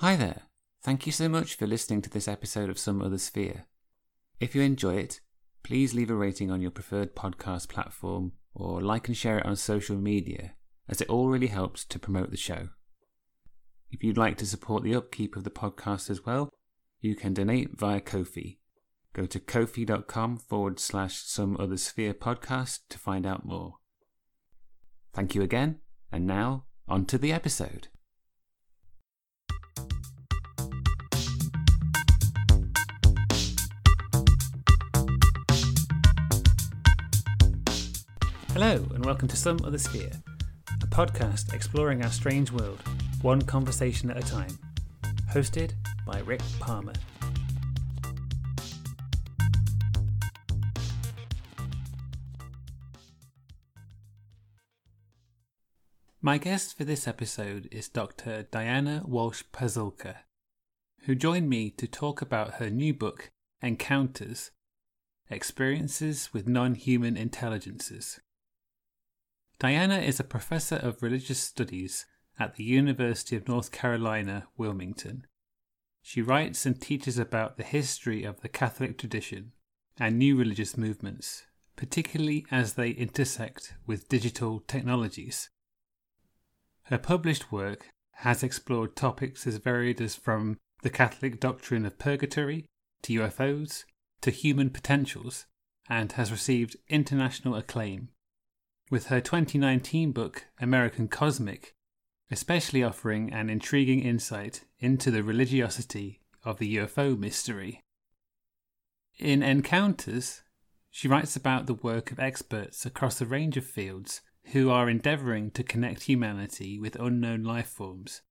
Hi there. Thank you so much for listening to this episode of Some Other Sphere. If you enjoy it, please leave a rating on your preferred podcast platform or like and share it on social media, as it all really helps to promote the show. If you'd like to support the upkeep of the podcast as well, you can donate via Ko-fi. Go to ko-fi.com forward slash some other sphere podcast to find out more. Thank you again, and now on to the episode. Hello, and welcome to Some Other Sphere, a podcast exploring our strange world, one conversation at a time. Hosted by Rick Palmer. My guest for this episode is Dr. Diana Walsh Pasulka, who joined me to talk about her new book, Encounters Experiences with Non Human Intelligences. Diana is a professor of religious studies at the University of North Carolina, Wilmington. She writes and teaches about the history of the Catholic tradition and new religious movements, particularly as they intersect with digital technologies. Her published work has explored topics as varied as from the Catholic doctrine of purgatory to UFOs to human potentials and has received international acclaim with her 2019 book, American Cosmic, especially offering an intriguing insight into the religiosity of the UFO mystery. In Encounters, she writes about the work of experts across a range of fields who are endeavouring to connect humanity with unknown life forms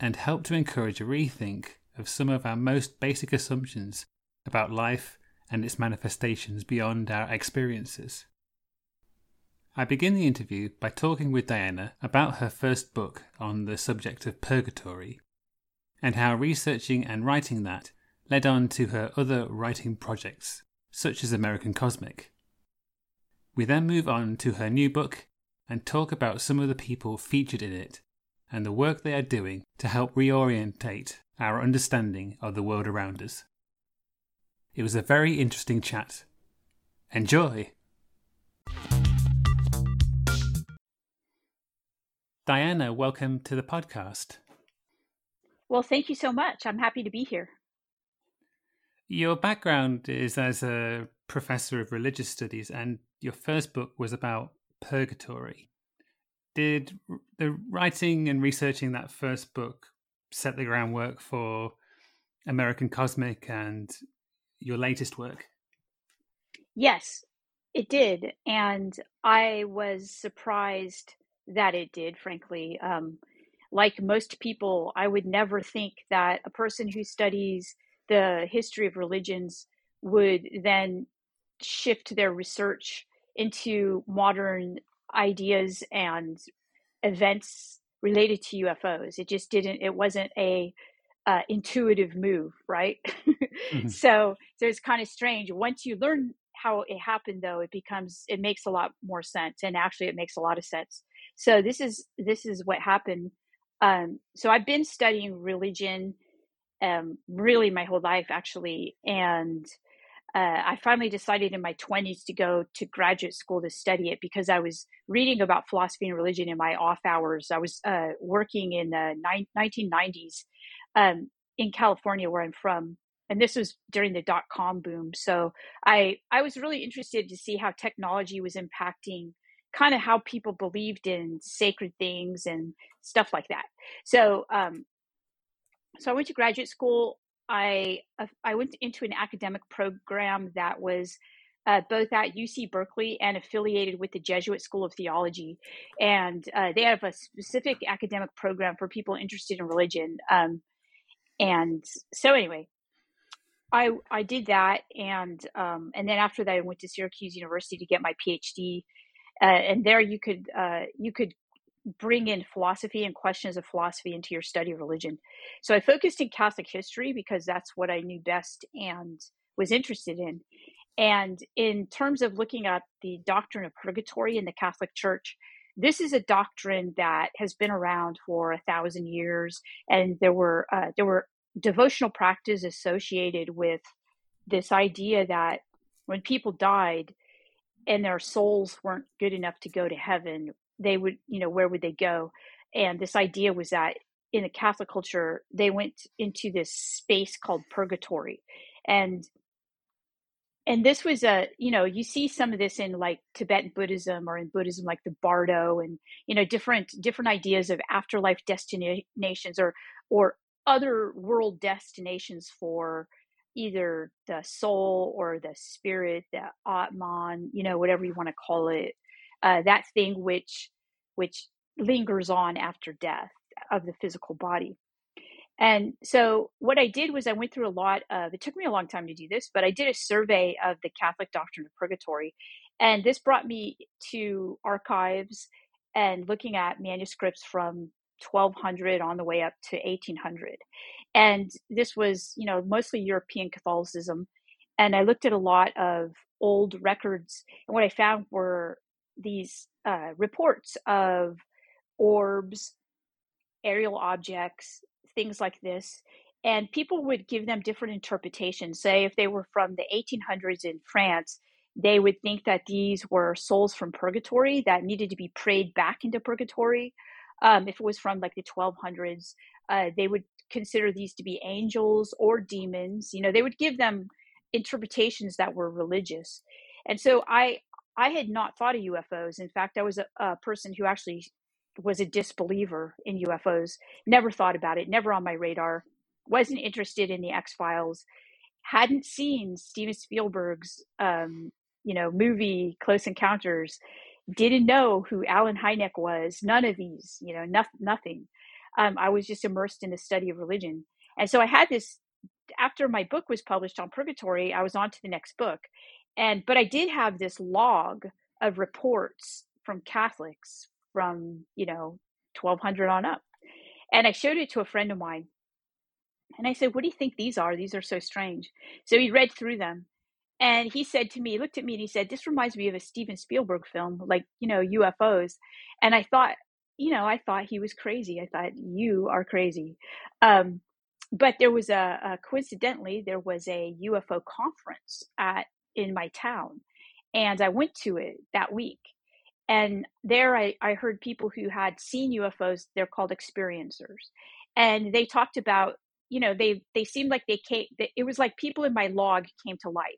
and help to encourage a rethink of some of our most basic assumptions about life and its manifestations beyond our experiences. I begin the interview by talking with Diana about her first book on the subject of purgatory and how researching and writing that led on to her other writing projects, such as American Cosmic. We then move on to her new book and talk about some of the people featured in it and the work they are doing to help reorientate our understanding of the world around us. It was a very interesting chat. Enjoy! Diana, welcome to the podcast. Well, thank you so much. I'm happy to be here. Your background is as a professor of religious studies, and your first book was about purgatory. Did the writing and researching that first book set the groundwork for American Cosmic and your latest work? Yes, it did. And I was surprised that it did, frankly. Um, like most people, I would never think that a person who studies the history of religions would then shift their research into modern ideas and events related to UFOs. It just didn't. It wasn't a uh, intuitive move, right? mm-hmm. So, so it's kind of strange. Once you learn how it happened, though, it becomes it makes a lot more sense, and actually, it makes a lot of sense. So this is this is what happened. Um, so I've been studying religion um, really my whole life, actually, and uh, I finally decided in my 20s to go to graduate school to study it because I was reading about philosophy and religion in my off hours. I was uh, working in the ni- 1990s um, in California, where I'm from, and this was during the dot com boom. So I I was really interested to see how technology was impacting kind of how people believed in sacred things and stuff like that. So, um, so I went to graduate school. I uh, I went into an academic program that was uh, both at UC Berkeley and affiliated with the Jesuit School of Theology, and uh, they have a specific academic program for people interested in religion. Um, and so, anyway, I I did that, and um, and then after that, I went to Syracuse University to get my PhD uh, and there you could uh, you could bring in philosophy and questions of philosophy into your study of religion. So I focused in Catholic history because that's what I knew best and was interested in. And in terms of looking at the doctrine of purgatory in the Catholic Church, this is a doctrine that has been around for a thousand years, and there were uh, there were devotional practice associated with this idea that when people died and their souls weren't good enough to go to heaven, they would, you know, where would they go? And this idea was that in the Catholic culture, they went into this space called purgatory. And and this was a you know you see some of this in like tibetan buddhism or in buddhism like the bardo and you know different different ideas of afterlife destinations or or other world destinations for either the soul or the spirit, the Atman, you know, whatever you want to call it, uh, that thing which which lingers on after death of the physical body. And so what I did was I went through a lot of it took me a long time to do this, but I did a survey of the Catholic doctrine of purgatory. And this brought me to archives and looking at manuscripts from 1200 on the way up to 1800 and this was you know mostly european catholicism and i looked at a lot of old records and what i found were these uh, reports of orbs aerial objects things like this and people would give them different interpretations. Say if they were from the 1800s in france they would think that these were souls from purgatory that needed to be prayed back into purgatory. Um, if it was from like the 1200s, uh, they would consider these to be angels or demons. You know, they would give them interpretations that were religious. And so I I had not thought of UFOs. In fact, I was a, a person who actually was a disbeliever in UFOs. Never thought about it. Never on my radar. Wasn't interested in the X Files. Hadn't seen Steven Spielberg's um, you know movie Close Encounters didn't know who Allen Hynek was. None of these, you know, no, nothing. Um, I was just immersed in the study of religion. And so I had this, after my book was published on purgatory, I was on to the next book. And, but I did have this log of reports from Catholics from, you know, 1200 on up. And I showed it to a friend of mine. And I said, What do you think these are? These are so strange. So he read through them and he said to me, he looked at me and he said, This reminds me of a Steven Spielberg film, like, you know, UFOs. And I thought, you know, I thought he was crazy. I thought, you are crazy. Um, but there was a, a, coincidentally, there was a UFO conference at in my town. And I went to it that week. And there I, I heard people who had seen UFOs, they're called experiencers. And they talked about, you know, they they seemed like they came, it was like people in my log came to life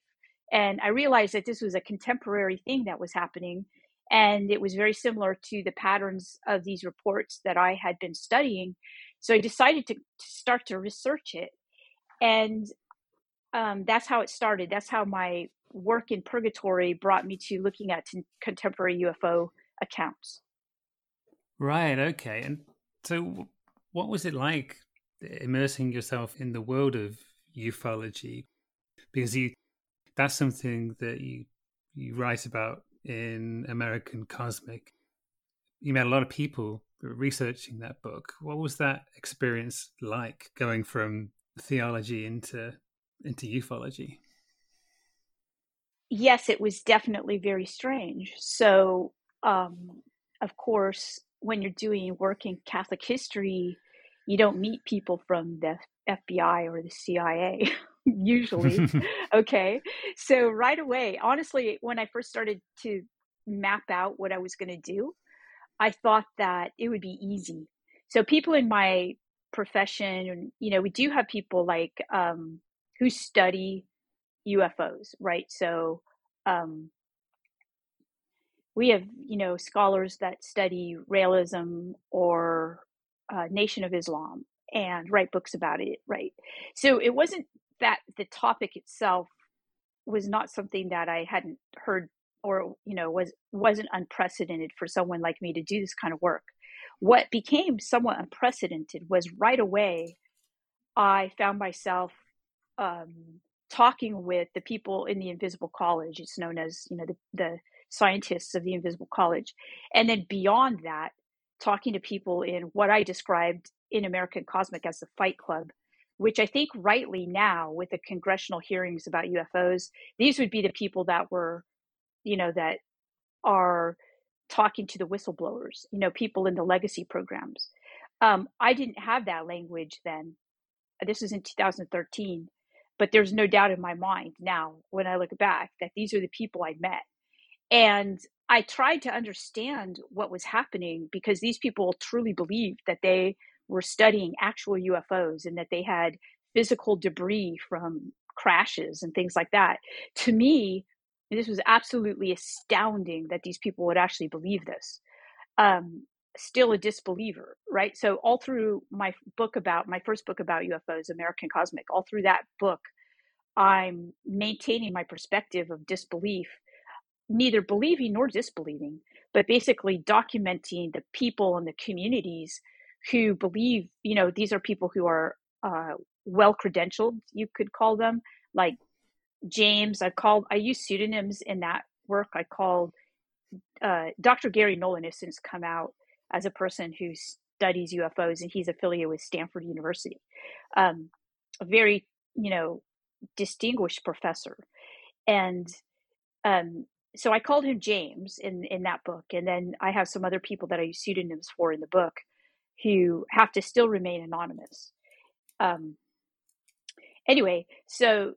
and I realized that this was a contemporary thing that was happening. And it was very similar to the patterns of these reports that I had been studying. So I decided to, to start to research it. And um, that's how it started. That's how my work in purgatory brought me to looking at contemporary UFO accounts. Right. Okay. And so, what was it like immersing yourself in the world of ufology? Because you that's something that you you write about in American Cosmic. You met a lot of people researching that book. What was that experience like going from theology into into ufology? Yes, it was definitely very strange. So, um, of course, when you're doing work in Catholic history, you don't meet people from the FBI or the CIA. usually. okay. So right away, honestly, when I first started to map out what I was going to do, I thought that it would be easy. So people in my profession, you know, we do have people like um, who study UFOs, right? So um, we have, you know, scholars that study Raelism or uh, Nation of Islam and write books about it, right? So it wasn't that the topic itself was not something that I hadn't heard or you know was wasn't unprecedented for someone like me to do this kind of work. What became somewhat unprecedented was right away I found myself um, talking with the people in the Invisible College. It's known as you know the, the scientists of the Invisible College, and then beyond that, talking to people in what I described in American Cosmic as the Fight Club, which I think rightly now with the congressional hearings about UFOs, these would be the people that were, you know, that are talking to the whistleblowers, you know, people in the legacy programs. Um, I didn't have that language then. This was in 2013, but there's no doubt in my mind now when I look back that these are the people I met. And I tried to understand what was happening because these people truly believed that they were studying actual UFOs and that they had physical debris from crashes and things like that. To me, this was absolutely astounding that these people would actually believe this. Um, still a disbeliever, right? So all through my book about my first book about UFOs, American Cosmic, all through that book, I'm maintaining my perspective of disbelief, neither believing nor disbelieving, but basically documenting the people and the communities who believe, you know, these are people who are uh, well credentialed, you could call them, like James. I called, I use pseudonyms in that work. I called uh, Dr. Gary Nolan has since come out as a person who studies UFOs, and he's affiliated with Stanford University. Um, a very, you know, distinguished professor, and um, so I called him James in in that book, and then I have some other people that I use pseudonyms for in the book, who have to still remain anonymous. Um, anyway, so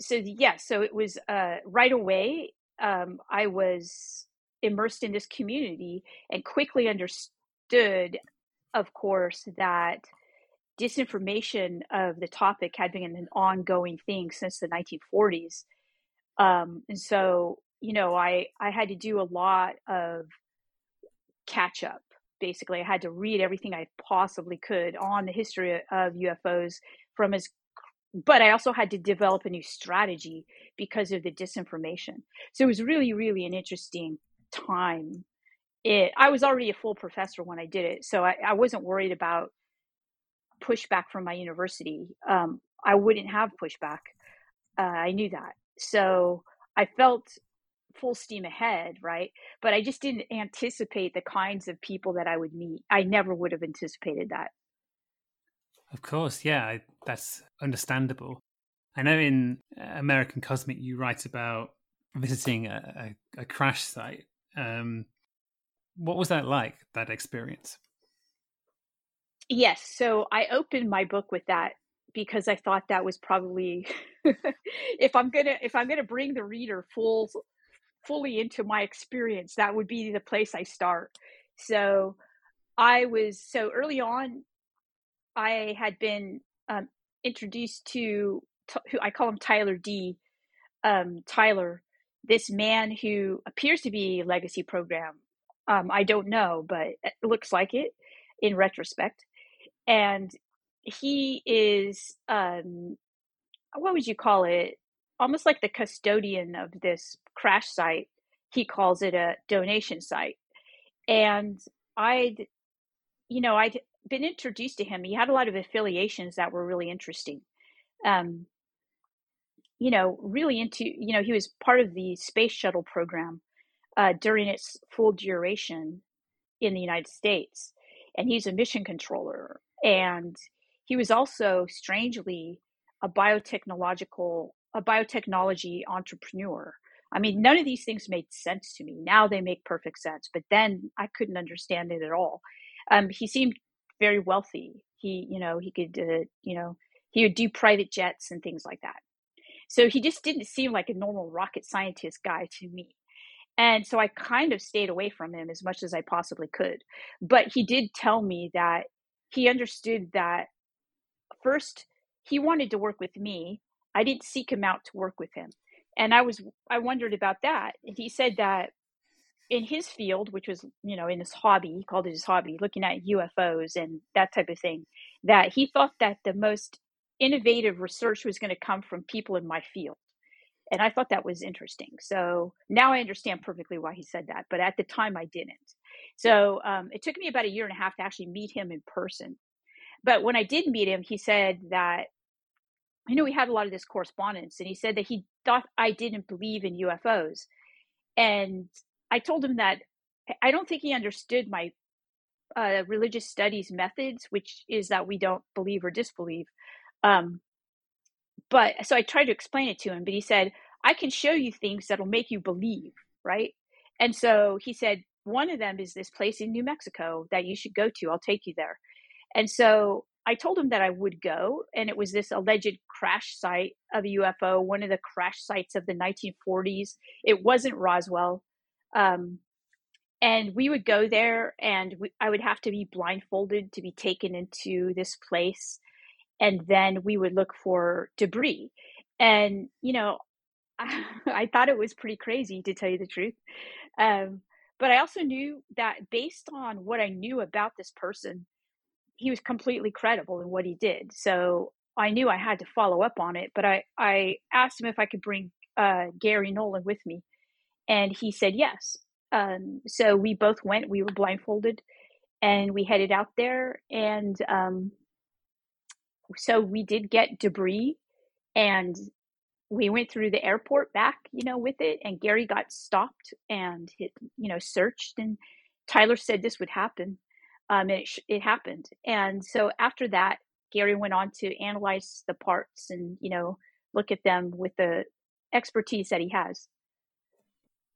so yes, yeah, so it was uh, right away. Um, I was immersed in this community and quickly understood, of course, that disinformation of the topic had been an ongoing thing since the 1940s. Um, and so, you know, I, I had to do a lot of catch up. Basically, I had to read everything I possibly could on the history of UFOs from as but I also had to develop a new strategy because of the disinformation. So it was really, really an interesting time. It i was already a full professor when i did it so i, I wasn't worried about pushback from my university. Um, i wouldn't have pushback. Uh, i knew that. So i felt full steam ahead right but i just didn't anticipate the kinds of people that i would meet i never would have anticipated that of course yeah that's understandable i know in american cosmic you write about visiting a, a, a crash site um, what was that like, that experience? Yes. So I opened my book with that because I thought that was probably if I'm gonna if I'm gonna bring the reader full fully into my experience, that would be the place I start. So I was so early on, I had been um, introduced to who I call him Tyler D. Um, Tyler this man who appears to be legacy program. Um, I don't know, but it looks like it in retrospect. And he is, um, what would you call it? Almost like the custodian of this crash site. He calls it a donation site. And I'd, you know, I'd been introduced to him. He had a lot of affiliations that were really interesting. Um, you know, really into, you know, he was part of the space shuttle program uh, during its full duration in the United States. And he's a mission controller. And he was also, strangely, a biotechnological, a biotechnology entrepreneur. I mean, none of these things made sense to me. Now they make perfect sense, but then I couldn't understand it at all. Um, he seemed very wealthy. He, you know, he could, uh, you know, he would do private jets and things like that. So he just didn't seem like a normal rocket scientist guy to me. And so I kind of stayed away from him as much as I possibly could. But he did tell me that he understood that first he wanted to work with me. I didn't seek him out to work with him. And I was I wondered about that. And he said that in his field, which was, you know, in his hobby, he called it his hobby, looking at UFOs and that type of thing, that he thought that the most innovative research was going to come from people in my field. And I thought that was interesting. So now I understand perfectly why he said that. But at the time, I didn't. So um, it took me about a year and a half to actually meet him in person. But when I did meet him, he said that, you know we had a lot of this correspondence, and he said that he thought I didn't believe in UFOs. And I told him that I don't think he understood my uh, religious studies methods, which is that we don't believe or disbelieve. Um, but so I tried to explain it to him, but he said, I can show you things that'll make you believe, right? And so he said, one of them is this place in New Mexico that you should go to. I'll take you there. And so I told him that I would go, and it was this alleged crash site of a UFO, one of the crash sites of the 1940s. It wasn't Roswell. Um, and we would go there, and we, I would have to be blindfolded to be taken into this place. And then we would look for debris. And, you know, I, I thought it was pretty crazy to tell you the truth. Um, but I also knew that based on what I knew about this person, he was completely credible in what he did. So I knew I had to follow up on it. But I, I asked him if I could bring uh, Gary Nolan with me, and he said yes. Um, so we both went. We were blindfolded, and we headed out there. And um, so we did get debris, and we went through the airport back, you know, with it. And Gary got stopped and hit, you know, searched. And Tyler said this would happen um, it, it happened. And so after that, Gary went on to analyze the parts and you know look at them with the expertise that he has.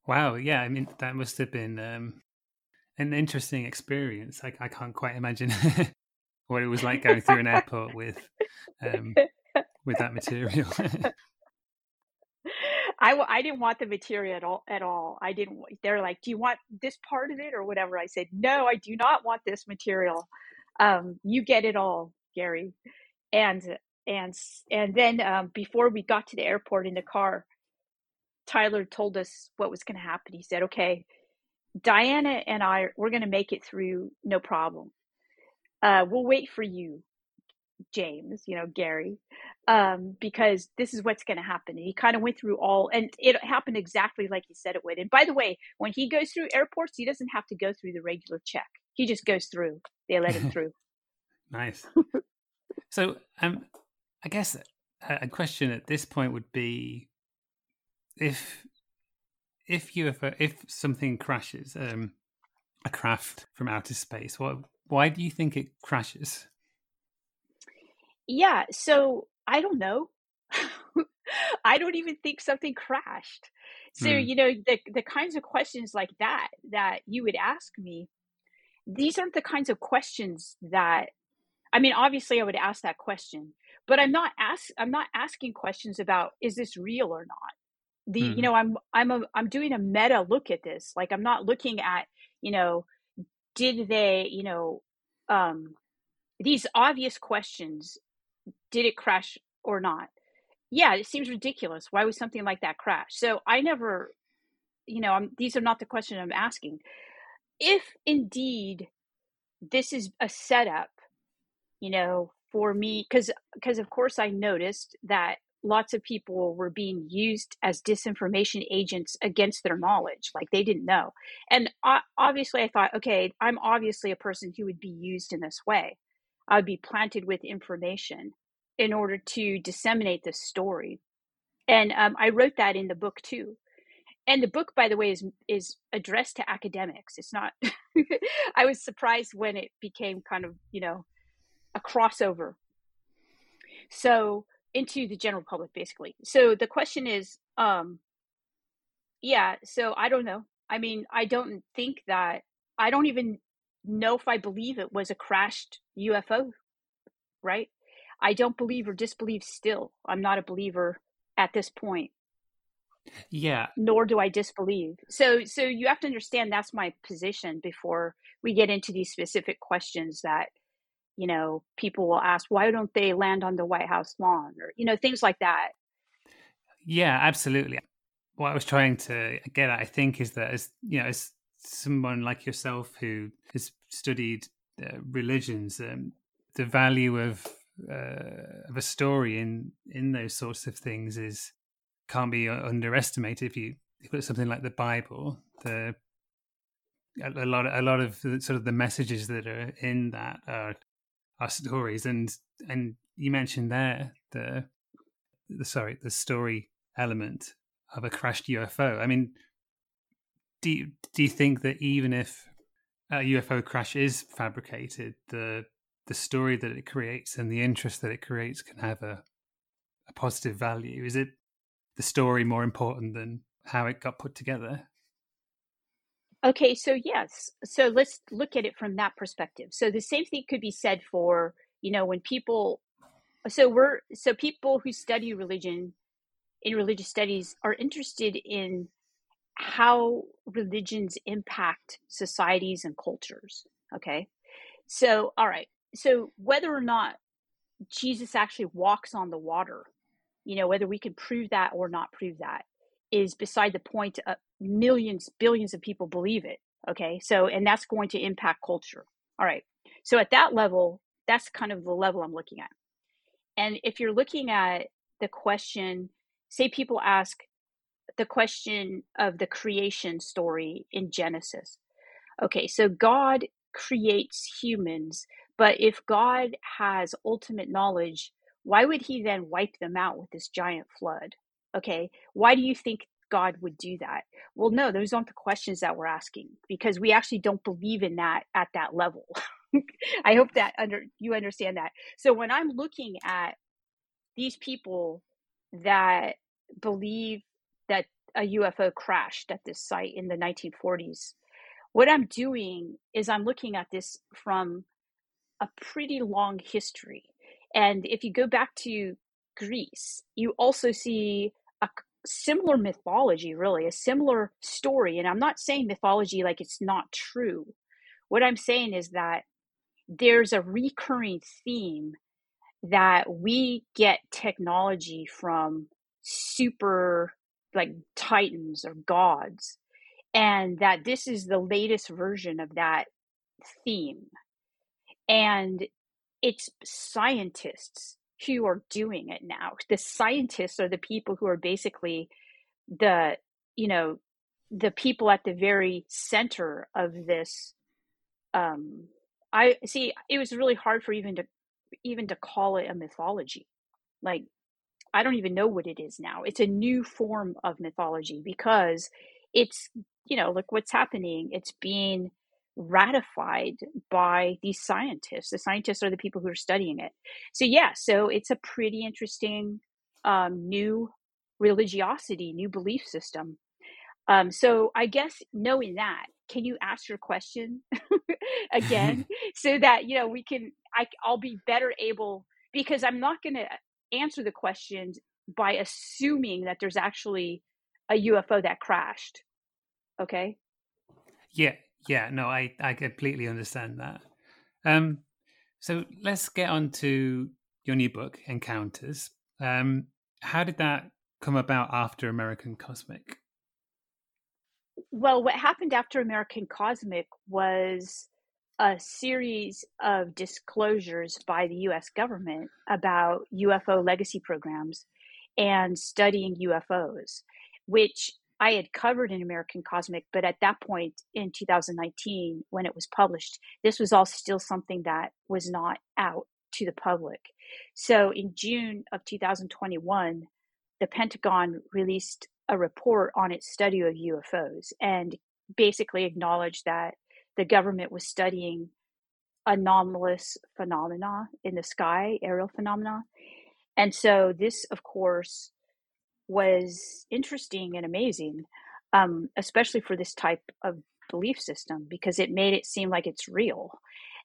Wow, yeah, I mean that must have been um, an interesting experience. I, I can't quite imagine what it was like going through an airport with um, with that material. I, I didn't want the material at all at all. I didn't. They're like, "Do you want this part of it or whatever?" I said, "No, I do not want this material. Um, you get it all, Gary." And and and then um, before we got to the airport in the car, Tyler told us what was going to happen. He said, "Okay, Diana and I, we're going to make it through, no problem. Uh, we'll wait for you James, you know, Gary, um, because this is what's going to happen. And he kind of went through all, and it happened exactly like he said it would. And by the way, when he goes through airports, he doesn't have to go through the regular check. He just goes through. They let him through. nice. so, um, I guess a question at this point would be if if UFO if something crashes, um, a craft from outer space, what why do you think it crashes? Yeah, so I don't know. I don't even think something crashed. So, mm. you know, the the kinds of questions like that that you would ask me, these aren't the kinds of questions that I mean, obviously I would ask that question, but I'm not ask I'm not asking questions about is this real or not. The mm. you know, I'm I'm a I'm doing a meta look at this. Like I'm not looking at, you know, did they, you know, um these obvious questions did it crash or not? Yeah, it seems ridiculous. Why would something like that crash? So I never, you know, I'm, these are not the questions I'm asking. If indeed this is a setup, you know, for me, because because of course I noticed that lots of people were being used as disinformation agents against their knowledge like they didn't know and obviously i thought okay i'm obviously a person who would be used in this way i would be planted with information in order to disseminate this story. And um, I wrote that in the book too. And the book, by the way, is is addressed to academics. It's not. I was surprised when it became kind of you know a crossover. So into the general public, basically. So the question is, um, yeah. So I don't know. I mean, I don't think that. I don't even know if I believe it was a crashed UFO, right? I don't believe or disbelieve still. I'm not a believer at this point. Yeah. Nor do I disbelieve. So so you have to understand that's my position before we get into these specific questions that you know people will ask why don't they land on the White House lawn or you know things like that. Yeah, absolutely. What I was trying to get at I think is that as you know as someone like yourself who has studied uh, religions um, the value of uh, of a story in in those sorts of things is can't be underestimated. If you, you put something like the Bible, the a, lot a lot of the, sort of the messages that are in that are are stories, and and you mentioned there the the sorry the story element of a crashed UFO. I mean, do you, do you think that even if a UFO crash is fabricated, the the story that it creates and the interest that it creates can have a, a positive value? Is it the story more important than how it got put together? Okay, so yes. So let's look at it from that perspective. So the same thing could be said for, you know, when people so we're so people who study religion in religious studies are interested in how religions impact societies and cultures. Okay. So, all right. So whether or not Jesus actually walks on the water, you know, whether we can prove that or not prove that is beside the point. Uh, millions, billions of people believe it. Okay. So, and that's going to impact culture. All right. So at that level, that's kind of the level I'm looking at. And if you're looking at the question, say people ask the question of the creation story in Genesis. Okay, so God creates humans, but if God has ultimate knowledge, why would he then wipe them out with this giant flood? Okay, why do you think God would do that? Well, no, those aren't the questions that we're asking because we actually don't believe in that at that level. I hope that under you understand that. So when I'm looking at these people that believe that a UFO crashed at this site in the 1940s, what I'm doing is I'm looking at this from a pretty long history. And if you go back to Greece, you also see a similar mythology, really, a similar story. And I'm not saying mythology like it's not true. What I'm saying is that there's a recurring theme that we get technology from super like titans or gods and that this is the latest version of that theme and it's scientists who are doing it now the scientists are the people who are basically the you know the people at the very center of this um i see it was really hard for even to even to call it a mythology like I don't even know what it is now. It's a new form of mythology because it's, you know, look what's happening. It's being ratified by these scientists. The scientists are the people who are studying it. So, yeah, so it's a pretty interesting um, new religiosity, new belief system. Um, so, I guess knowing that, can you ask your question again so that, you know, we can, I, I'll be better able because I'm not going to answer the questions by assuming that there's actually a UFO that crashed. Okay? Yeah, yeah, no, I I completely understand that. Um so let's get on to your new book, Encounters. Um how did that come about after American Cosmic? Well, what happened after American Cosmic was a series of disclosures by the US government about UFO legacy programs and studying UFOs, which I had covered in American Cosmic, but at that point in 2019, when it was published, this was all still something that was not out to the public. So in June of 2021, the Pentagon released a report on its study of UFOs and basically acknowledged that the government was studying anomalous phenomena in the sky, aerial phenomena. And so this, of course, was interesting and amazing, um, especially for this type of belief system, because it made it seem like it's real.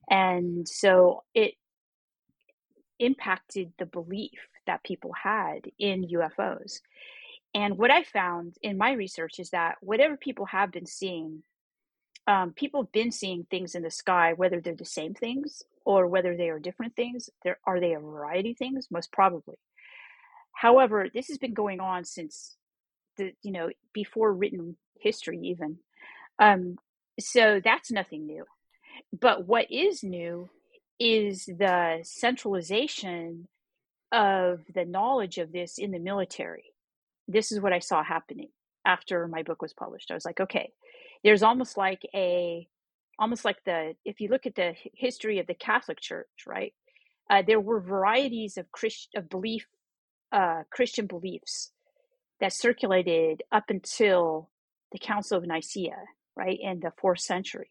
And so it impacted the belief that people had in UFOs. And what I found in my research is that whatever people have been seeing um, people have been seeing things in the sky, whether they're the same things or whether they are different things. There are they a variety of things? Most probably. However, this has been going on since the you know before written history even. Um, so that's nothing new. But what is new is the centralization of the knowledge of this in the military. This is what I saw happening after my book was published. I was like, okay, there's almost like a almost like the if you look at the history of the catholic church right uh, there were varieties of Christ, of belief uh, christian beliefs that circulated up until the council of nicaea right in the fourth century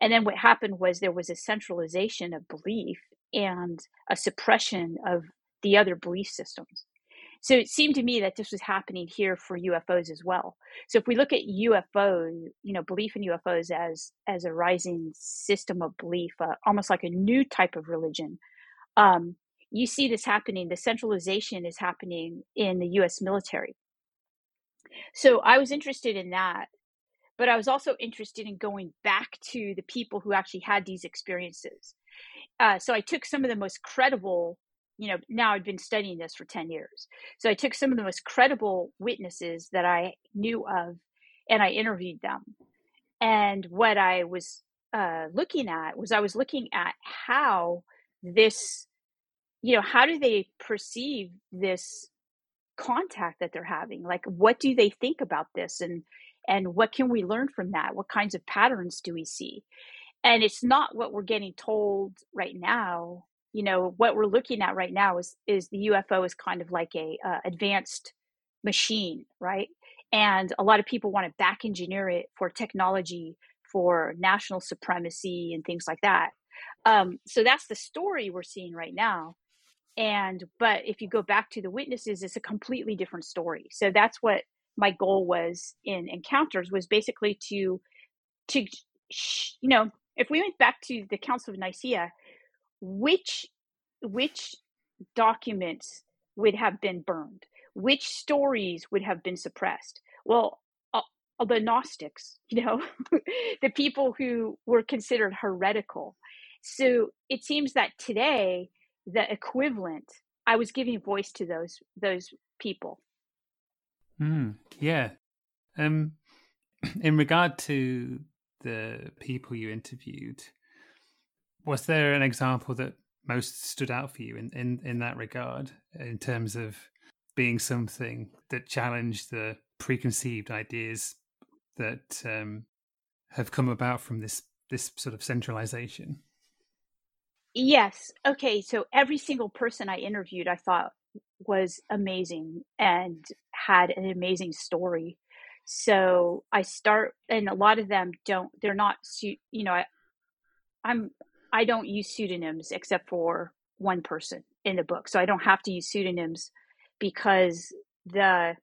and then what happened was there was a centralization of belief and a suppression of the other belief systems So it seemed to me that this was happening here for UFOs as well. So if we look at UFOs, you know, belief in UFOs as as a rising system of belief, uh, almost like a new type of religion, um, you see this happening. The centralization is happening in the U.S. military. So I was interested in that, but I was also interested in going back to the people who actually had these experiences. Uh, so I took some of the most credible you know, now I've been studying this for 10 years. So I took some of the most credible witnesses that I knew of and I interviewed them. And what I was uh, looking at was I was looking at how this, you know, how do they perceive this contact that they're having? Like, what do they think about this? And, and what can we learn from that? What kinds of patterns do we see? And it's not what we're getting told right now you know what we're looking at right now is is the UFO is kind of like a uh, advanced machine, right? And a lot of people want to back engineer it for technology, for national supremacy, and things like that. Um, so that's the story we're seeing right now. And but if you go back to the witnesses, it's a completely different story. So that's what my goal was in encounters was basically to to you know if we went back to the Council of Nicaea which which documents would have been burned? Which stories would have been suppressed? Well uh, the gnostics you know the people who were considered heretical. So it seems that today the equivalent i was giving voice to those those people mm, yeah um in regard to the people you interviewed was there an example that most stood out for you in, in, in that regard, in terms of being something that challenged the preconceived ideas that um, have come about from this this sort of centralization? Yes. Okay. So every single person I interviewed, I thought was amazing and had an amazing story. So I start, and a lot of them don't. They're not. You know, I, I'm I don't use pseudonyms except for one person in the book. So I don't have to use pseudonyms because the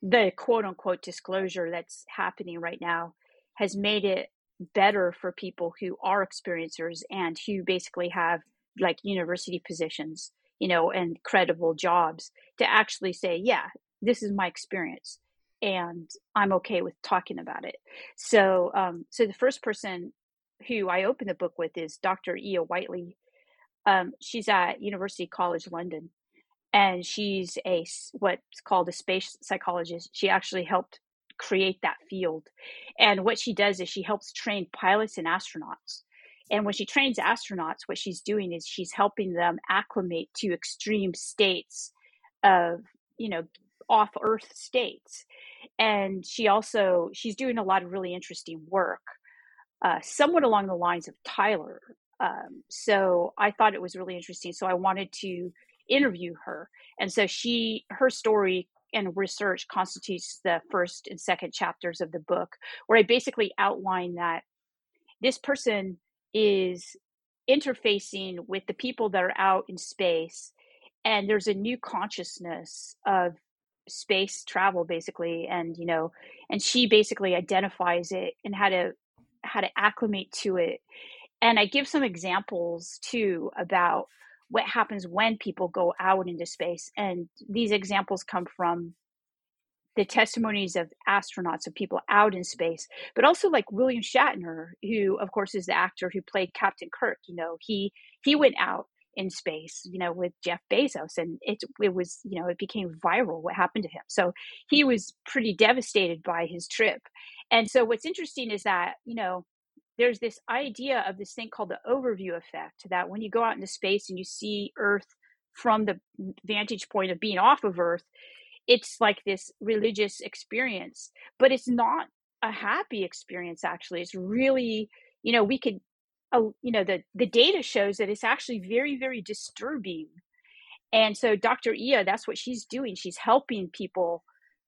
the quote unquote disclosure that's happening right now has made it better for people who are experiencers and who basically have like university positions, you know, and credible jobs to actually say, yeah, this is my experience and I'm okay with talking about it. So, um, so the first person who I open the book with is Dr. Iya Whiteley. Um, she's at University College London, and she's a what's called a space psychologist. She actually helped create that field, and what she does is she helps train pilots and astronauts. And when she trains astronauts, what she's doing is she's helping them acclimate to extreme states of, you know, off Earth states. And she also she's doing a lot of really interesting work uh, somewhat along the lines of Tyler. Um, so I thought it was really interesting. So I wanted to interview her. And so she, her story and research constitutes the first and second chapters of the book, where I basically outline that this person is interfacing with the people that are out in space and there's a new consciousness of space travel basically and you know and she basically identifies it and how to how to acclimate to it. And I give some examples too about what happens when people go out into space. And these examples come from the testimonies of astronauts, of people out in space, but also like William Shatner, who of course is the actor who played Captain Kirk. You know, he he went out in space, you know, with Jeff Bezos, and it it was you know it became viral what happened to him. So he was pretty devastated by his trip, and so what's interesting is that, you know, there's this idea of this thing called the overview effect that when you go out into space and you see Earth from the vantage point of being off of Earth, it's like this religious experience, but it's not a happy experience actually. It's really, you know, we could uh, you know the the data shows that it's actually very very disturbing. And so Dr. Iya, that's what she's doing. She's helping people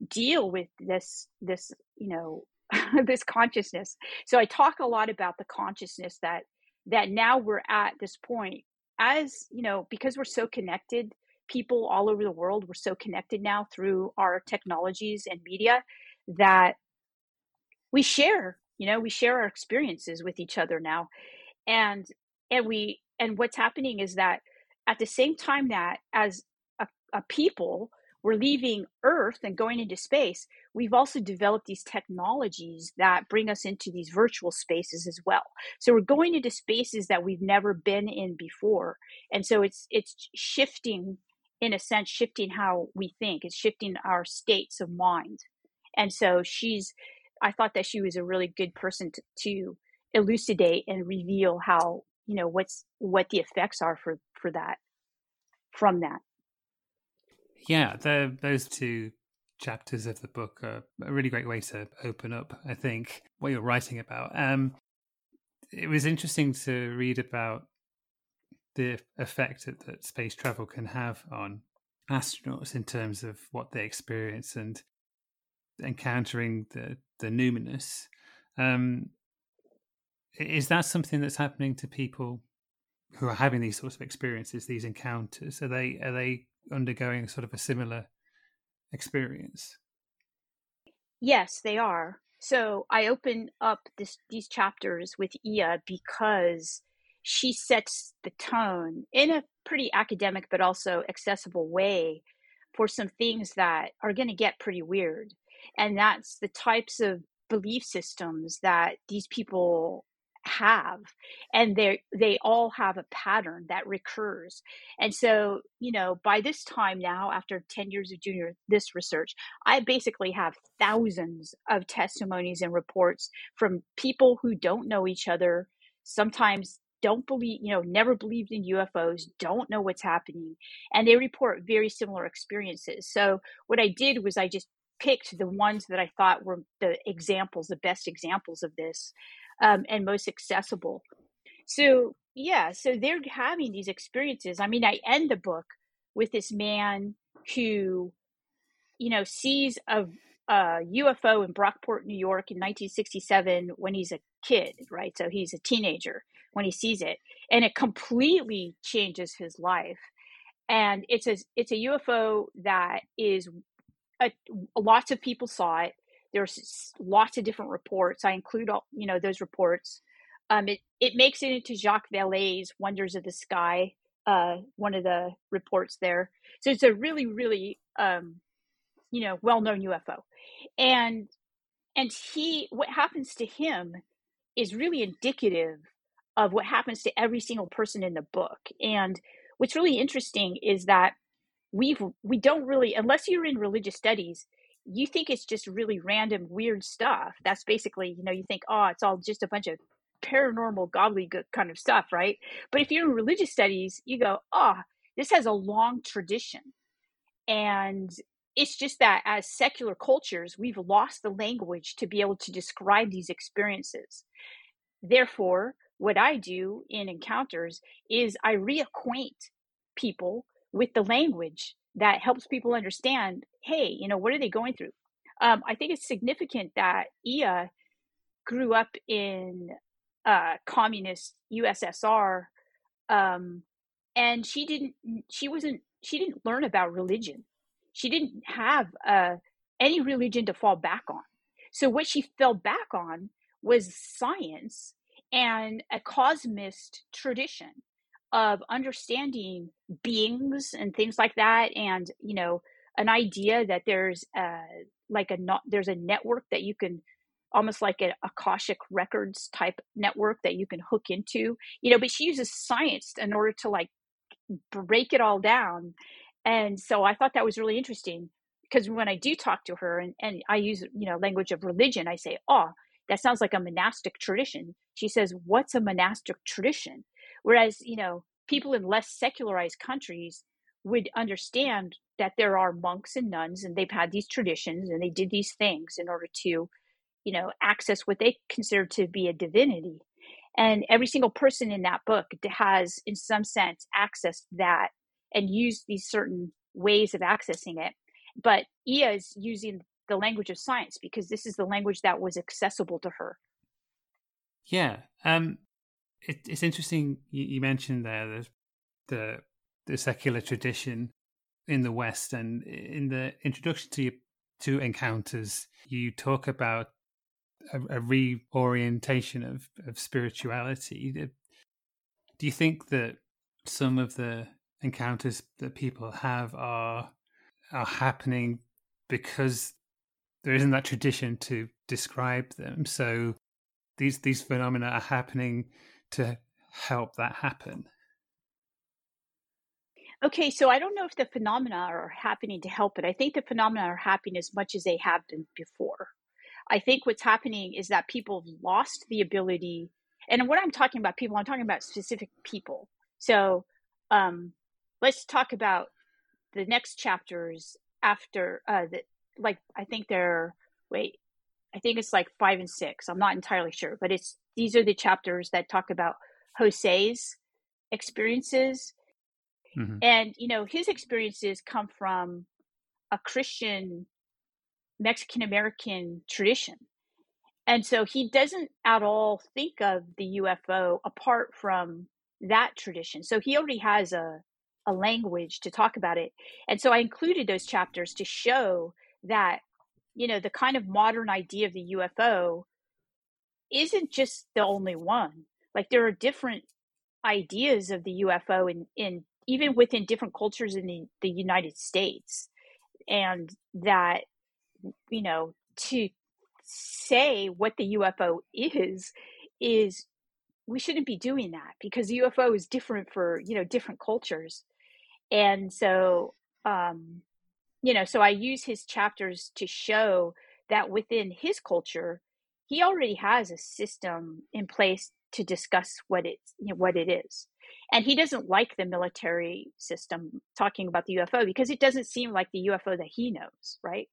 deal with this this you know this consciousness. So I talk a lot about the consciousness that that now we're at this point as, you know, because we're so connected people all over the world. We're so connected now through our technologies and media that we share, you know, we share our experiences with each other now. And and we and what's happening is that at the same time that as a, a people we're leaving Earth and going into space, we've also developed these technologies that bring us into these virtual spaces as well. So we're going into spaces that we've never been in before. And so it's it's shifting in a sense shifting how we think. It's shifting our states of mind. And so she's I thought that she was a really good person to, to elucidate and reveal how, you know, what's what the effects are for for that from that. Yeah, those two chapters of the book are a really great way to open up, I think, what you're writing about. Um, it was interesting to read about the effect that, that space travel can have on astronauts in terms of what they experience and encountering the, the numinous. Um, is that something that's happening to people who are having these sorts of experiences, these encounters? Are they are they undergoing sort of a similar experience? Yes, they are. So I open up this, these chapters with Iya because she sets the tone in a pretty academic but also accessible way for some things that are going to get pretty weird. And that's the types of belief systems that these people have and they they all have a pattern that recurs. And so you know by this time now after 10 years of doing this research i basically have thousands of testimonies and reports from people who don't know each other sometimes don't believe you know never believed in ufos don't know what's happening and they report very similar experiences. So what i did was i just picked the ones that I thought were the examples, the best examples of this, um, and most accessible. So yeah, so they're having these experiences. I mean, I end the book with this man who, you know, sees a, a UFO in Brockport, New York in 1967 when he's a kid, right? So he's a teenager when he sees it, and it completely changes his life. And it's a it's a UFO that is a, lots of people saw it. There's lots of different reports. I include all you know those reports. Um, it it makes it into Jacques Vallée's Wonders of the Sky, uh, one of the reports there. So it's a really really um, you know well known UFO, and and he what happens to him is really indicative of what happens to every single person in the book. And what's really interesting is that we've we don't really unless you're in religious studies you think it's just really random weird stuff. That's basically you know you think oh it's all just a bunch of paranormal gobbledygook kind of stuff right? But if you're in religious studies you go oh this has a long tradition. And it's just that as secular cultures we've lost the language to be able to describe these experiences. Therefore what i do in encounters is i reacquaint people with the language that helps people understand hey you know what are they going through? Um, i think it's significant that Iya grew up in uh, communist ussr um, and she didn't she wasn't she didn't learn about religion. She didn't have uh, any religion to fall back on. So what she fell back on was science and a cosmist tradition of understanding beings and things like that and you know an idea that there's a like a not there's a network that you can almost like a akashic records type network that you can hook into you know but she uses science in order to like break it all down and so i thought that was really interesting because when i do talk to her and, and i use you know language of religion i say oh that sounds like a monastic tradition. She says what's a monastic tradition Whereas, you know, people in less secularized countries would understand that there are monks and nuns and they've had these traditions and they did these things in order to, you know, access what they consider to be a divinity. And every single person in that book has, in some sense, accessed that and used these certain ways of accessing it. But Iya is using the language of science because this is the language that was accessible to her. Yeah. Um, it, it's interesting you, you, mentioned there the, the the secular tradition in the West, and in the introduction to to encounters, you talk about a, a reorientation of of spirituality. Do you think that some of the encounters that people have are are happening because there isn't that tradition to describe them? So these these phenomena are happening to help that happen. Okay, so I don't know if the phenomena are happening to help it. I think the phenomena are happening as much as they have been before. I think what's happening is that people have lost the ability, and what I'm talking about people, I'm talking about specific people. So um, let's talk about the next chapters after uh, like I think they're wait, I think it's like five and six. I'm not entirely sure, but it's these are the chapters that talk about Jose's experiences Mm-hmm. And, you know, his experiences come from a Christian Mexican American tradition. And so he doesn't at all think of the UFO apart from that tradition. So he already has a, a language to talk about it. And so I included those chapters to show that, you know, the kind of modern idea of the UFO isn't just the only one. Like there are different ideas of the UFO in, in even within different cultures in the, the United States. And that, you know, to say what the UFO is, is we shouldn't be doing that because the UFO is different for, you know, different cultures. And so, um, you know, so I use his chapters to show that within his culture, he already has a system in place to discuss what it's you know, what it is and he doesn't like the military system talking about the UFO because it doesn't seem like the UFO that he knows, right?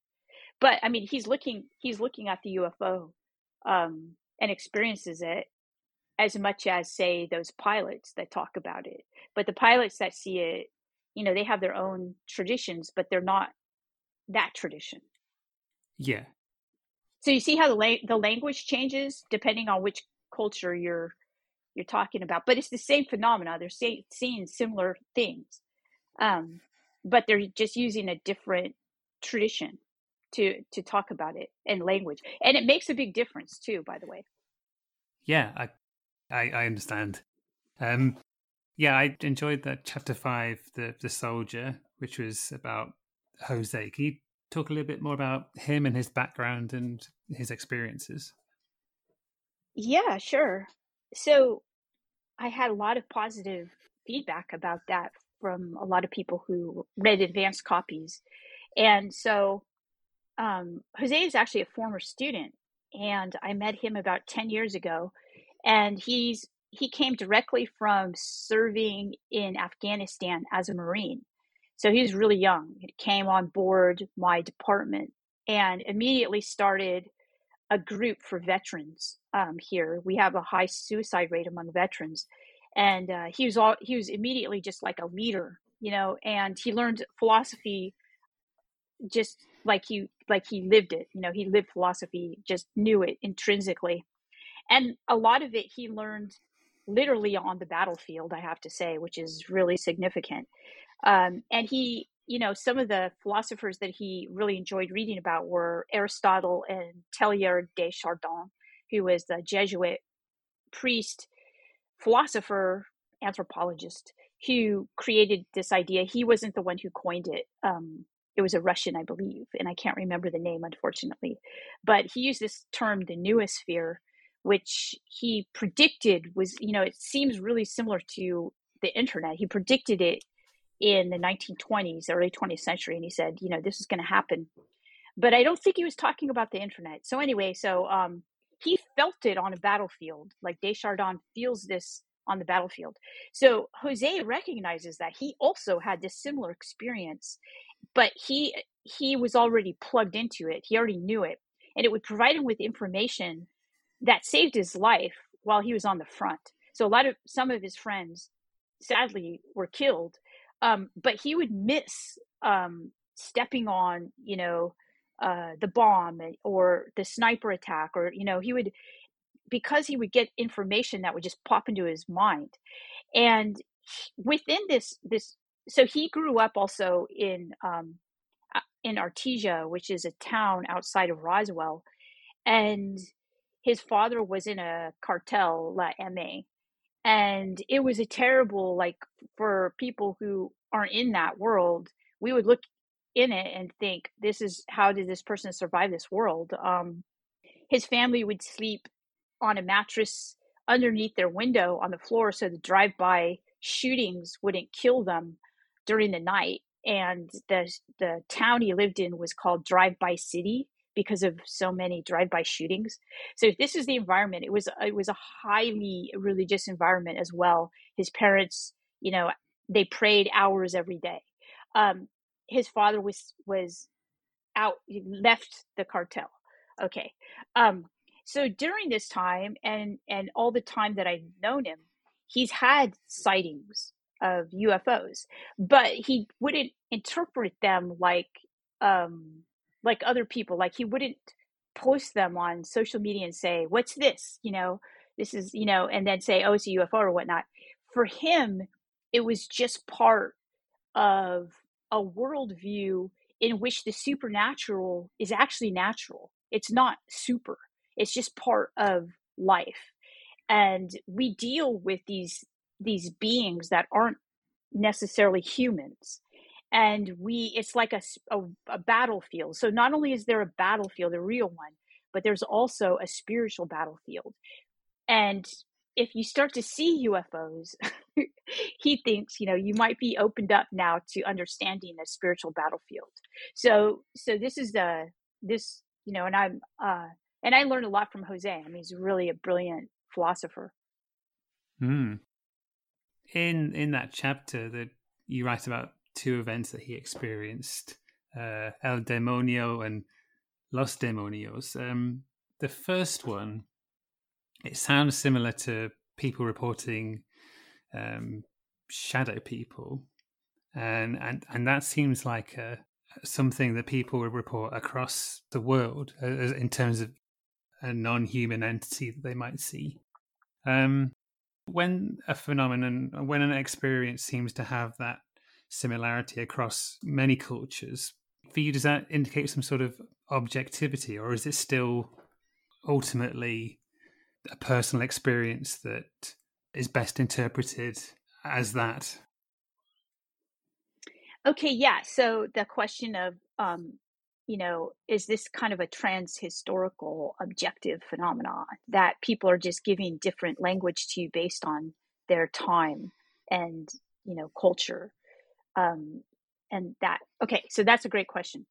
But I mean, he's looking he's looking at the UFO um, and experiences it as much as say those pilots that talk about it. But the pilots that see it, you know, they have their own traditions, but they're not that tradition. Yeah. So you see how the la- the language changes depending on which culture you're you're talking about. But it's the same phenomena. They're seeing similar things, um, but they're just using a different tradition to to talk about it and language, and it makes a big difference too. By the way. Yeah, I I, I understand. Um, yeah, I enjoyed that chapter five, the the soldier, which was about Jose. Can you talk a little bit more about him and his background and his experiences? Yeah, sure. So I had a lot of positive feedback about that from a lot of people who read advanced copies. And so um, Jose is actually a former student, and I met him about 10 years ago. And he's he came directly from serving in Afghanistan as a Marine. So he was really young. He came on board my department and immediately started a group for veterans um, here. We have a high suicide rate among veterans, and uh, he was all he was immediately just like a leader, you know. And he learned philosophy just like he like he lived it. You know, he lived philosophy, just knew it intrinsically, and a lot of it he learned literally on the battlefield. I have to say, which is really significant. Um, and he you know, some of the philosophers that he really enjoyed reading about were Aristotle and Teilhard de Chardin, who was the Jesuit priest, philosopher, anthropologist who created this idea. He wasn't the one who coined it. Um, it was a Russian, I believe, and I can't remember the name, unfortunately. But he used this term, the noosphere, which he predicted was, you know, it seems really similar to the internet. He predicted it in the 1920s, early 20th century, and he said, you know, this is going to happen. But I don't think he was talking about the internet. So anyway, so um, he felt it on a battlefield, like de Chardin feels this on the battlefield. So Jose recognizes that he also had this similar experience, but he he was already plugged into it. He already knew it, and it would provide him with information that saved his life while he was on the front. So a lot of some of his friends sadly were killed um, but he would miss um, stepping on, you know, uh, the bomb or the sniper attack, or you know, he would because he would get information that would just pop into his mind, and within this this so he grew up also in um, in Artesia, which is a town outside of Roswell, and his father was in a cartel, La MA, and it was a terrible like for people who aren't in that world. We would look in it and think, "This is how did this person survive this world?" Um, his family would sleep on a mattress underneath their window on the floor so the drive-by shootings wouldn't kill them during the night and the the town he lived in was called drive-by city because of so many drive-by shootings. So this is the environment. It was it was a highly religious environment as well. His parents you know they prayed hours every day. Um, his father was was out left the cartel. Okay. Um, so during this time and and all the time that i've known him he's had sightings of UFOs, but he wouldn't interpret them like um like other people. Like he wouldn't post them on social media and say, "What's this?" You know, this is you know, and then say, "Oh, it's a UFO" or whatnot. For him, it was just part of a worldview in which the supernatural is actually natural. It's not super. It's just part of life and we deal with these these beings that aren't necessarily humans and we it's like a, a, a, battlefield. So not only is there a battlefield a real one but there's also a spiritual battlefield. And if you start to see ufos he thinks you know you might be opened up now to understanding the spiritual battlefield. So so this is the this you know and i'm uh and i learned a lot from jose. I mean he's really a brilliant philosopher. Mm in in that chapter that you write about two events that he experienced, uh, El Demonio and Los Demonios. Um, the first one, it sounds similar to people reporting um, shadow people, and and and that seems like a, something that people would report across the world uh, in terms of a non-human entity that they might see. Um, when a phenomenon, when an experience seems to have that similarity across many cultures, for you, does that indicate some sort of objectivity, or is it still ultimately a personal experience that is best interpreted as that? Okay, yeah. So the question of um, you know, is this kind of a trans historical objective phenomenon that people are just giving different language to based on their time and, you know, culture? Um, and that, okay, so that's a great question.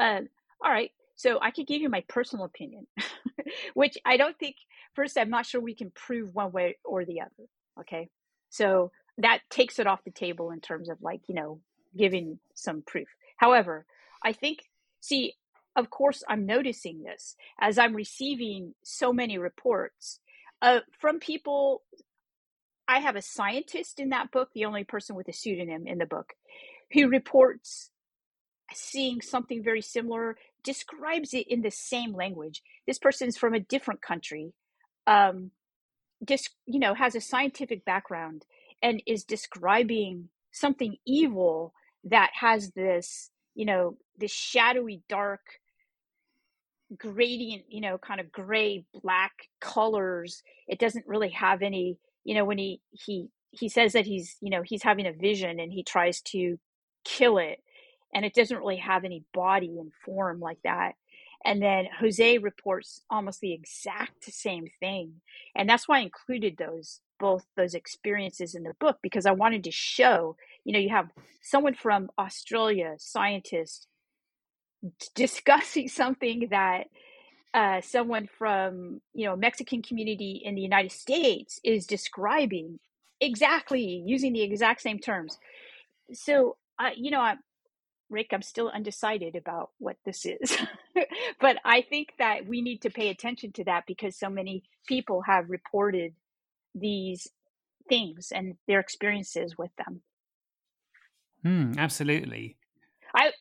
Uh, all right, so I could give you my personal opinion, which I don't think, first, I'm not sure we can prove one way or the other. Okay, so that takes it off the table in terms of like, you know, giving some proof. However, I think See, of course, I'm noticing this as I'm receiving so many reports uh, from people. I have a scientist in that book, the only person with a pseudonym in the book, who reports seeing something very similar, describes it in the same language. This person's from a different country, um, just you know, has a scientific background and is describing something evil that has this you know, this shadowy, dark, gradient, you know, kind of gray, black colors. It doesn't really have any, you know, when he he he says that he's, you know, he's having a vision and he tries to kill it, and it doesn't really have any body and form like that. And then Jose reports almost the exact same thing. And that's why I included those both those experiences in the book because I wanted to show, you know, you have someone from Australia, scientist, discussing something that uh, someone from you know Mexican community in the United States is describing exactly using the exact same terms. So uh, you know, I, Rick, I'm still undecided about what this is. but I think that we need to pay attention to that because so many people have reported these things and their experiences with them. Hmm, absolutely. I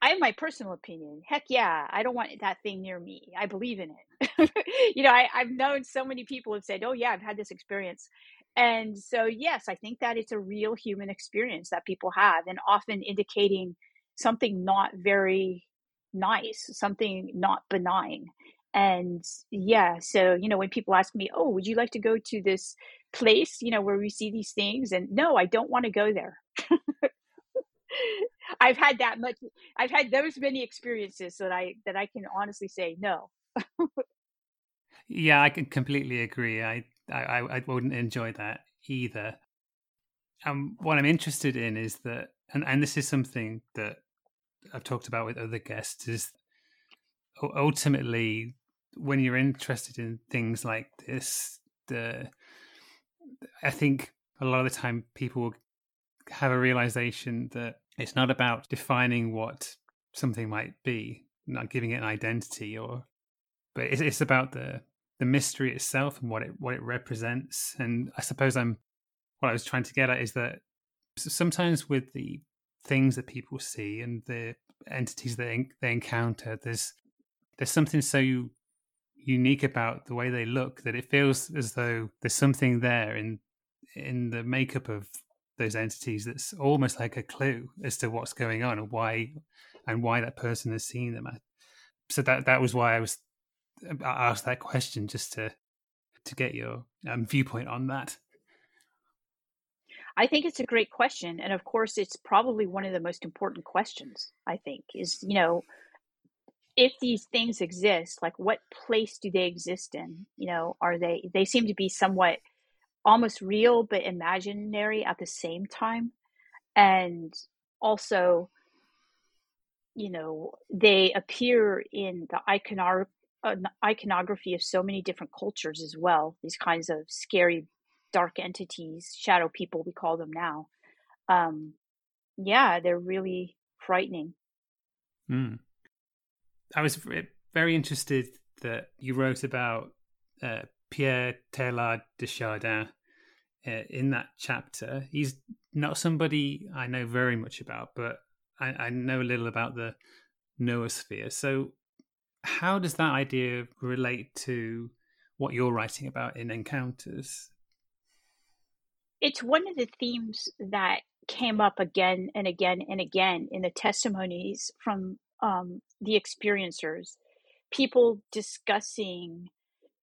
I have my personal opinion. Heck yeah, I don't want that thing near me. I believe in it. you know, I, I've known so many people have said, "Oh yeah, I've had this experience," and so, yes, I think that it's a real human experience that people have, and often indicating something not very nice, something not benign. And yeah, so, you know, when people ask me, oh, would you like to go to this place, you know, where we see these things? And no, I don't want to go there. I've had that much, I've had those many experiences that I, that I can honestly say no. yeah, I can completely agree. I I, I wouldn't enjoy that either. And what I'm interested in is that, and, and this is something that I've talked about with other guests, is ultimately when you're interested in things like this, the I think a lot of the time people have a realization that it's not about defining what something might be, not giving it an identity, or but it's, it's about the the mystery itself and what it what it represents. And I suppose I'm what I was trying to get at is that sometimes with the things that people see and the entities they they encounter, there's there's something so unique about the way they look that it feels as though there's something there in in the makeup of those entities that's almost like a clue as to what's going on and why and why that person has seen them. So that that was why I was I asked that question just to to get your um, viewpoint on that. I think it's a great question, and of course, it's probably one of the most important questions. I think is you know if these things exist, like what place do they exist in? You know, are they they seem to be somewhat almost real but imaginary at the same time, and also you know they appear in the iconar- an iconography of so many different cultures as well. These kinds of scary, dark entities, shadow people, we call them now. Um, yeah, they're really frightening. Mm. I was very interested that you wrote about uh, Pierre Teilhard de Chardin uh, in that chapter. He's not somebody I know very much about, but I, I know a little about the noosphere. So, how does that idea relate to what you're writing about in Encounters? It's one of the themes that came up again and again and again in the testimonies from um, the experiencers. People discussing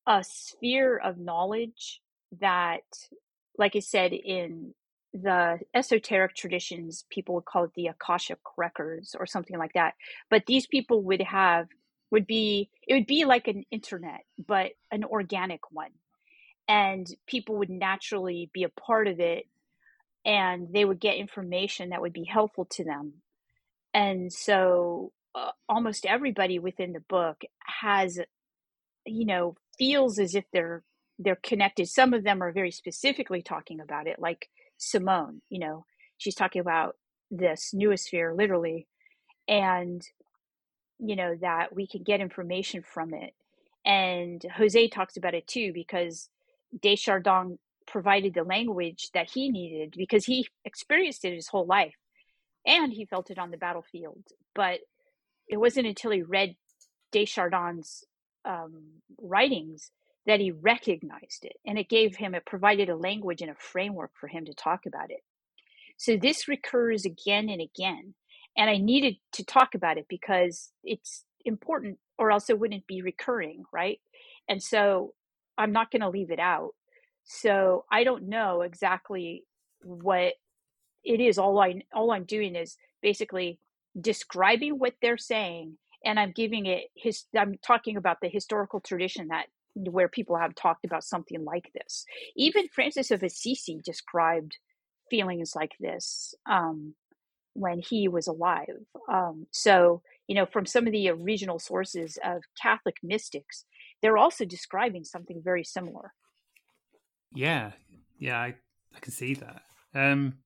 a sphere of knowledge that, like I said, in the esoteric traditions, people would call it the Akashic records or something like that. But these people would have would be it would be like an internet but an organic one. And people would naturally be a part of it and they would get information that would be helpful to them. And so uh, almost everybody within the book has you know feels as if they're they're connected. Some of them are very specifically talking about it like simone you know she's talking about this noosphere literally. And you know that we can get information from it. And jose talks about it too because de Chardin provided the language that he needed because he experienced it his whole life and he felt it on the battlefield. But it wasn't until he read de Chardin's um, writings that he recognized it and it gave him it provided a language and a framework for him to talk about it. So this recurs again and again and I needed to talk about it because it's important or else it wouldn't be recurring, right? And so I'm not going to leave it out. So I don't know exactly what it is. All I all I'm doing is basically describing what they're saying and I'm giving it his I'm talking about the historical tradition that where people have talked about something like this. Even Francis of Assisi described feelings like this. Um, when he was alive. Um, so, you know, from some of the original sources of Catholic mystics, they're also describing something very similar. Yeah, Iya, I, I can see that. Um,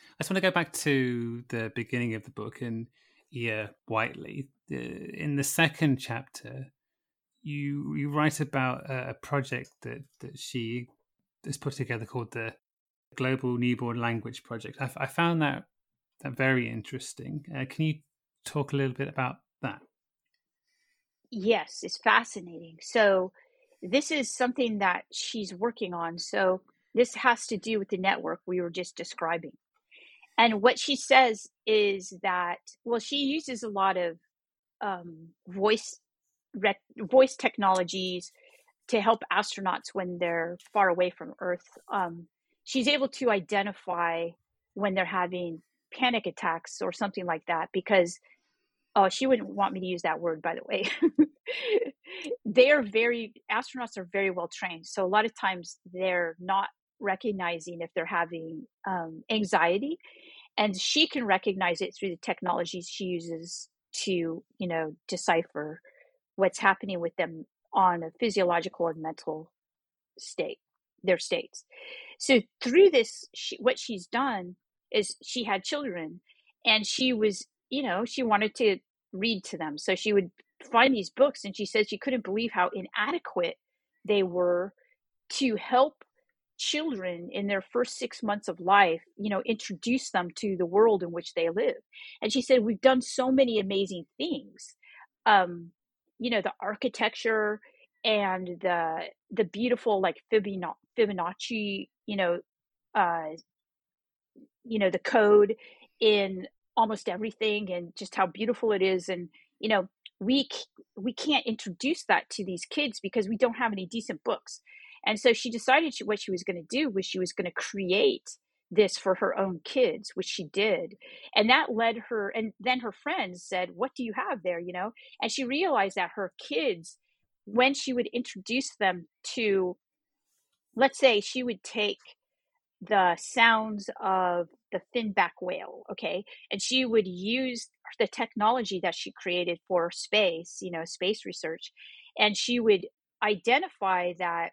I just want to go back to the beginning of the book and yeah, Whiteley. In the second chapter, you you write about a project that that she has put together called the Global Newborn Language Project. I, I found that that very interesting. Uh, can you talk a little bit about that? Yes, it's fascinating. So, this is something that she's working on. So, This has to do with the network we were just describing. And what she says is that, well, she uses a lot of um, voice rec- voice technologies to help astronauts when they're far away from Earth. Um, she's able to identify when they're having panic attacks or something like that because oh she wouldn't want me to use that word by the way. They are very astronauts are very well trained. So a lot of times they're not recognizing if they're having um, anxiety and she can recognize it through the technologies she uses to you know decipher what's happening with them on a physiological and mental state their states. So through this she, what she's done is she had children and she was you know she wanted to read to them. So she would find these books and she said she couldn't believe how inadequate they were to help children in their first six months of life you know introduce them to the world in which they live. And she said we've done so many amazing things. Um you know the architecture and the the beautiful like fibonacci you know uh you know the code in almost everything and just how beautiful it is. And you know we we can't introduce that to these kids because we don't have any decent books. And so she decided she, what she was going to do was she was going to create this for her own kids which she did. And that led her and then her friends said what do you have there? you know? And she realized that her kids when she would introduce them to let's say she would take the sounds of the finback whale okay? And she would use the technology that she created for space you know space research and she would identify that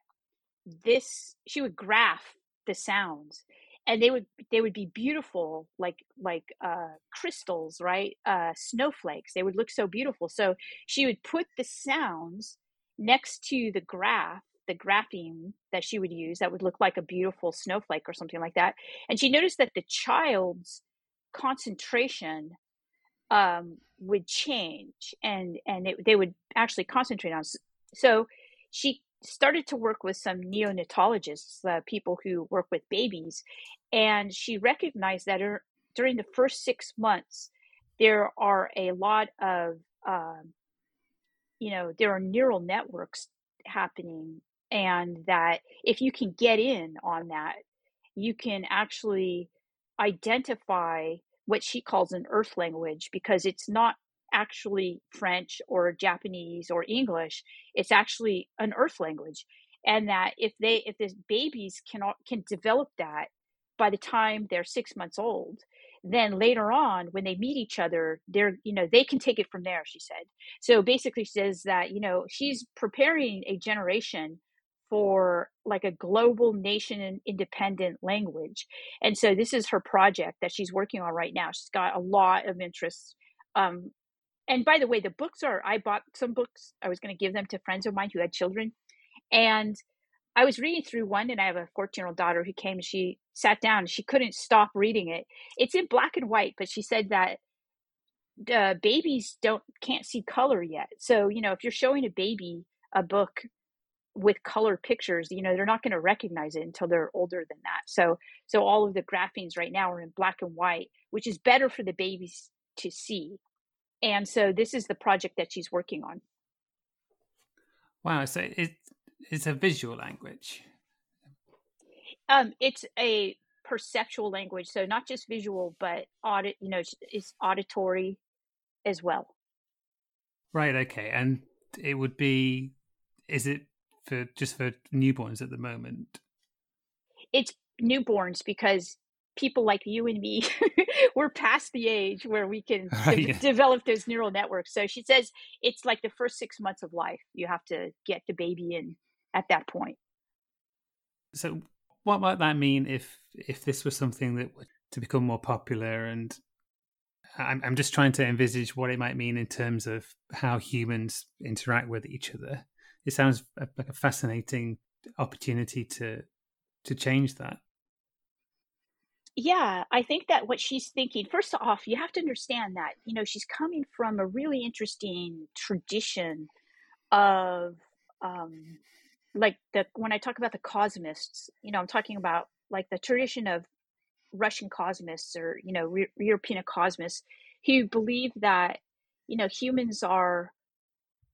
this she would graph the sounds and they would they would be beautiful like like uh crystals right? Uh snowflakes they would look so beautiful. So she would put the sounds next to the graph the grapheme that she would use that would look like a beautiful snowflake or something like that. And she noticed that the child's concentration um, would change and, and it, they would actually concentrate on. So she started to work with some neonatologists, uh, people who work with babies, and she recognized that her, during the first six months, there are a lot of, um, you know, there are neural networks happening and that if you can get in on that you can actually identify what she calls an earth language because it's not actually french or japanese or english it's actually an earth language. And that if they if the babies can can develop that by the time they're 6 months old then later on when they meet each other they're you know they can take it from there she said. So basically she says that you know she's preparing a generation for like a global nation and independent language. And so this is her project that she's working on right now. She's got a lot of interest. Um, and by the way, the books are, I bought some books. I was going to give them to friends of mine who had children. And I was reading through one, and I have a 14 year old daughter who came and she sat down she couldn't stop reading it. It's in black and white, but she said that uh, babies don't can't see color yet. So you know, if you're showing a baby a book with color pictures you know they're not going to recognize it until they're older than that. So so all of the graphemes right now are in black and white which is better for the babies to see. And so this is the project that she's working on. Wow so it, it's a visual language. Um it's a perceptual language so not just visual but audit you know it's auditory as well. Right okay and it would be is it for just for newborns at the moment? It's newborns because people like you and me we're past the age where we can de- yeah. develop those neural networks so she says it's like the first six months of life you have to get the baby in at that point so what might that mean if if this was something that were to become more popular and I'm, I'm just trying to envisage what it might mean in terms of how humans interact with each other it sounds like a fascinating opportunity to to change that. Yeah i think that what she's thinking first off you have to understand that you know she's coming from a really interesting tradition of um like the when I talk about the cosmists, you know, I'm talking about like the tradition of Russian cosmists or you know re- European cosmists who believe that you know humans are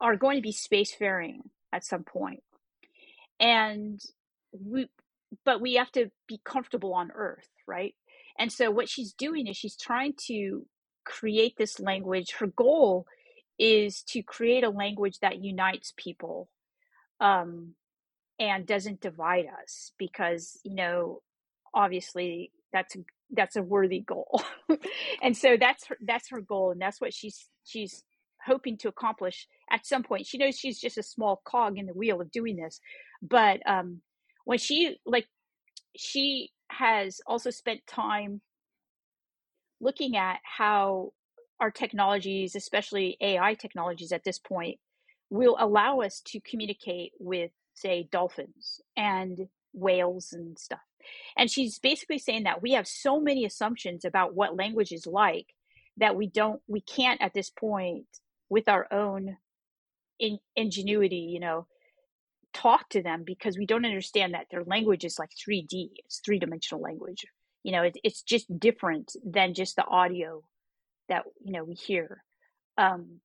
are going to be spacefaring at some point, and we but we have to be comfortable on Earth, right? And so what she's doing is she's trying to create this language. Her goal is to create a language that unites people um, and doesn't divide us because you know obviously that's that's a worthy goal and so that's her that's her goal and that's what she's she's hoping to accomplish at some point. She knows she's just a small cog in the wheel of doing this. But um when she like she has also spent time looking at how our technologies especially ai technologies at this point will allow us to communicate with say dolphins and whales and stuff. And she's basically saying that we have so many assumptions about what language is like that we don't we can't at this point with our own in, ingenuity you know talk to them because we don't understand that their language is like 3d it's three dimensional language. You know it, it's just different than just the audio that you know we hear. Um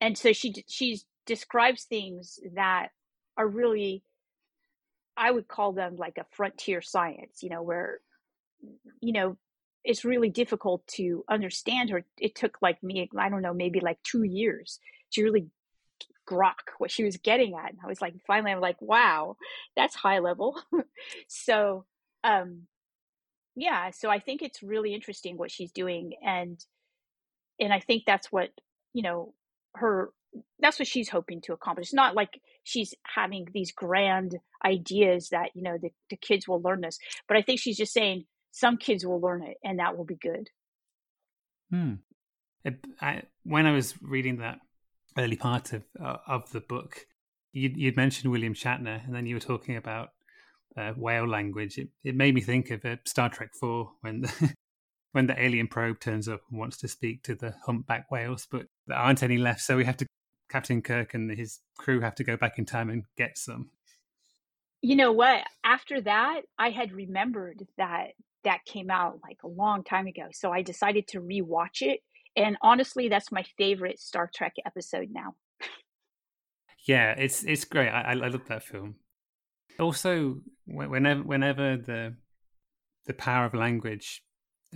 and so she she describes things that are really I would call them like a frontier science, you know, where you know it's really difficult to understand her. It took like me, I don't know, maybe like two years to really grok what she was getting at. And I was like, finally, I'm like, wow, that's high level. so, um, yeah, so I think it's really interesting what she's doing, and and I think that's what you know her that's what she's hoping to accomplish. It's not like she's having these grand ideas that, you know, the, the kids will learn this. But I think she's just saying some kids will learn it and that will be good. Hmm. It, I, when I was reading that early part of uh, of the book, you, you'd mentioned William Shatner, and then you were talking about uh, whale language. It, it made me think of uh, Star Trek Four when the, when the alien probe turns up and wants to speak to the humpback whales, but there aren't any left, so we have to Captain Kirk and his crew have to go back in time and get some. You know what? After that, I had remembered that that came out like a long time ago. So I decided to rewatch it. And honestly, that's my favorite Star Trek episode now. Yeah, it's it's great. I, I love that film. Also, whenever whenever the the power of language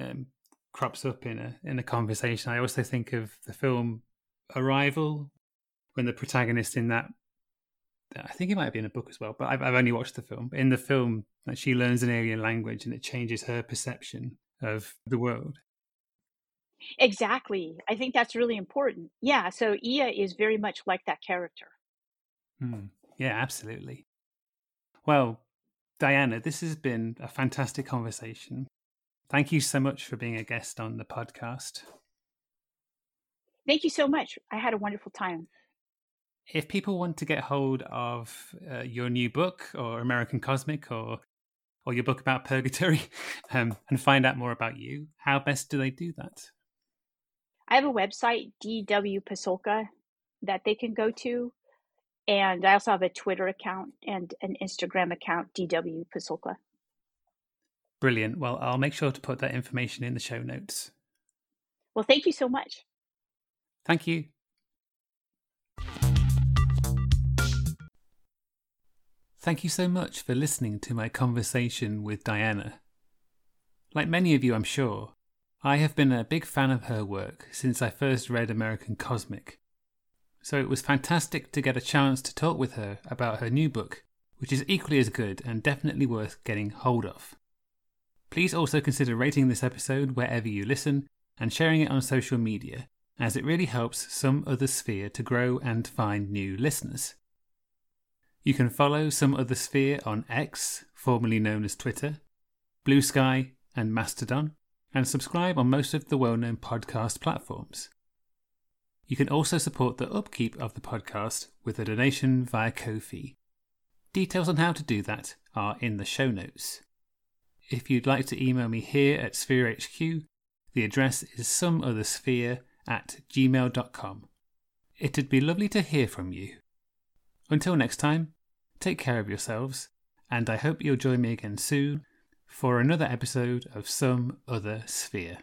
um, crops up in a in a conversation, I also think of the film Arrival when the protagonist in that I think it might be in a book as well, but I've, I've only watched the film. In the film, like, she learns an alien language and it changes her perception of the world. Exactly. I think that's really important. Yeah. So Iya is very much like that character. Hmm. Yeah, absolutely. Well, Diana, this has been a fantastic conversation. Thank you so much for being a guest on the podcast. Thank you so much. I had a wonderful time if people want to get hold of uh, your new book or American Cosmic or or your book about purgatory um, and find out more about you, how best do they do that? I have a website, DW Pasulka, that they can go to. And I also have a Twitter account and an Instagram account, DW Pasulka. Brilliant. Well, I'll make sure to put that information in the show notes. Well, thank you so much. Thank you. Thank you so much for listening to my conversation with Diana. Like many of you, I'm sure, I have been a big fan of her work since I first read American Cosmic. So it was fantastic to get a chance to talk with her about her new book, which is equally as good and definitely worth getting hold of. Please also consider rating this episode wherever you listen and sharing it on social media, as it really helps some other sphere to grow and find new listeners. You can follow Some Other Sphere on X, formerly known as Twitter, Blue Sky, and Mastodon, and subscribe on most of the well known podcast platforms. You can also support the upkeep of the podcast with a donation via Ko-fi. Details on how to do that are in the show notes. If you'd like to email me here at SphereHQ, the address is someothersphere at gmail.com. It'd be lovely to hear from you. Until next time, take care of yourselves, and I hope you'll join me again soon for another episode of Some Other Sphere.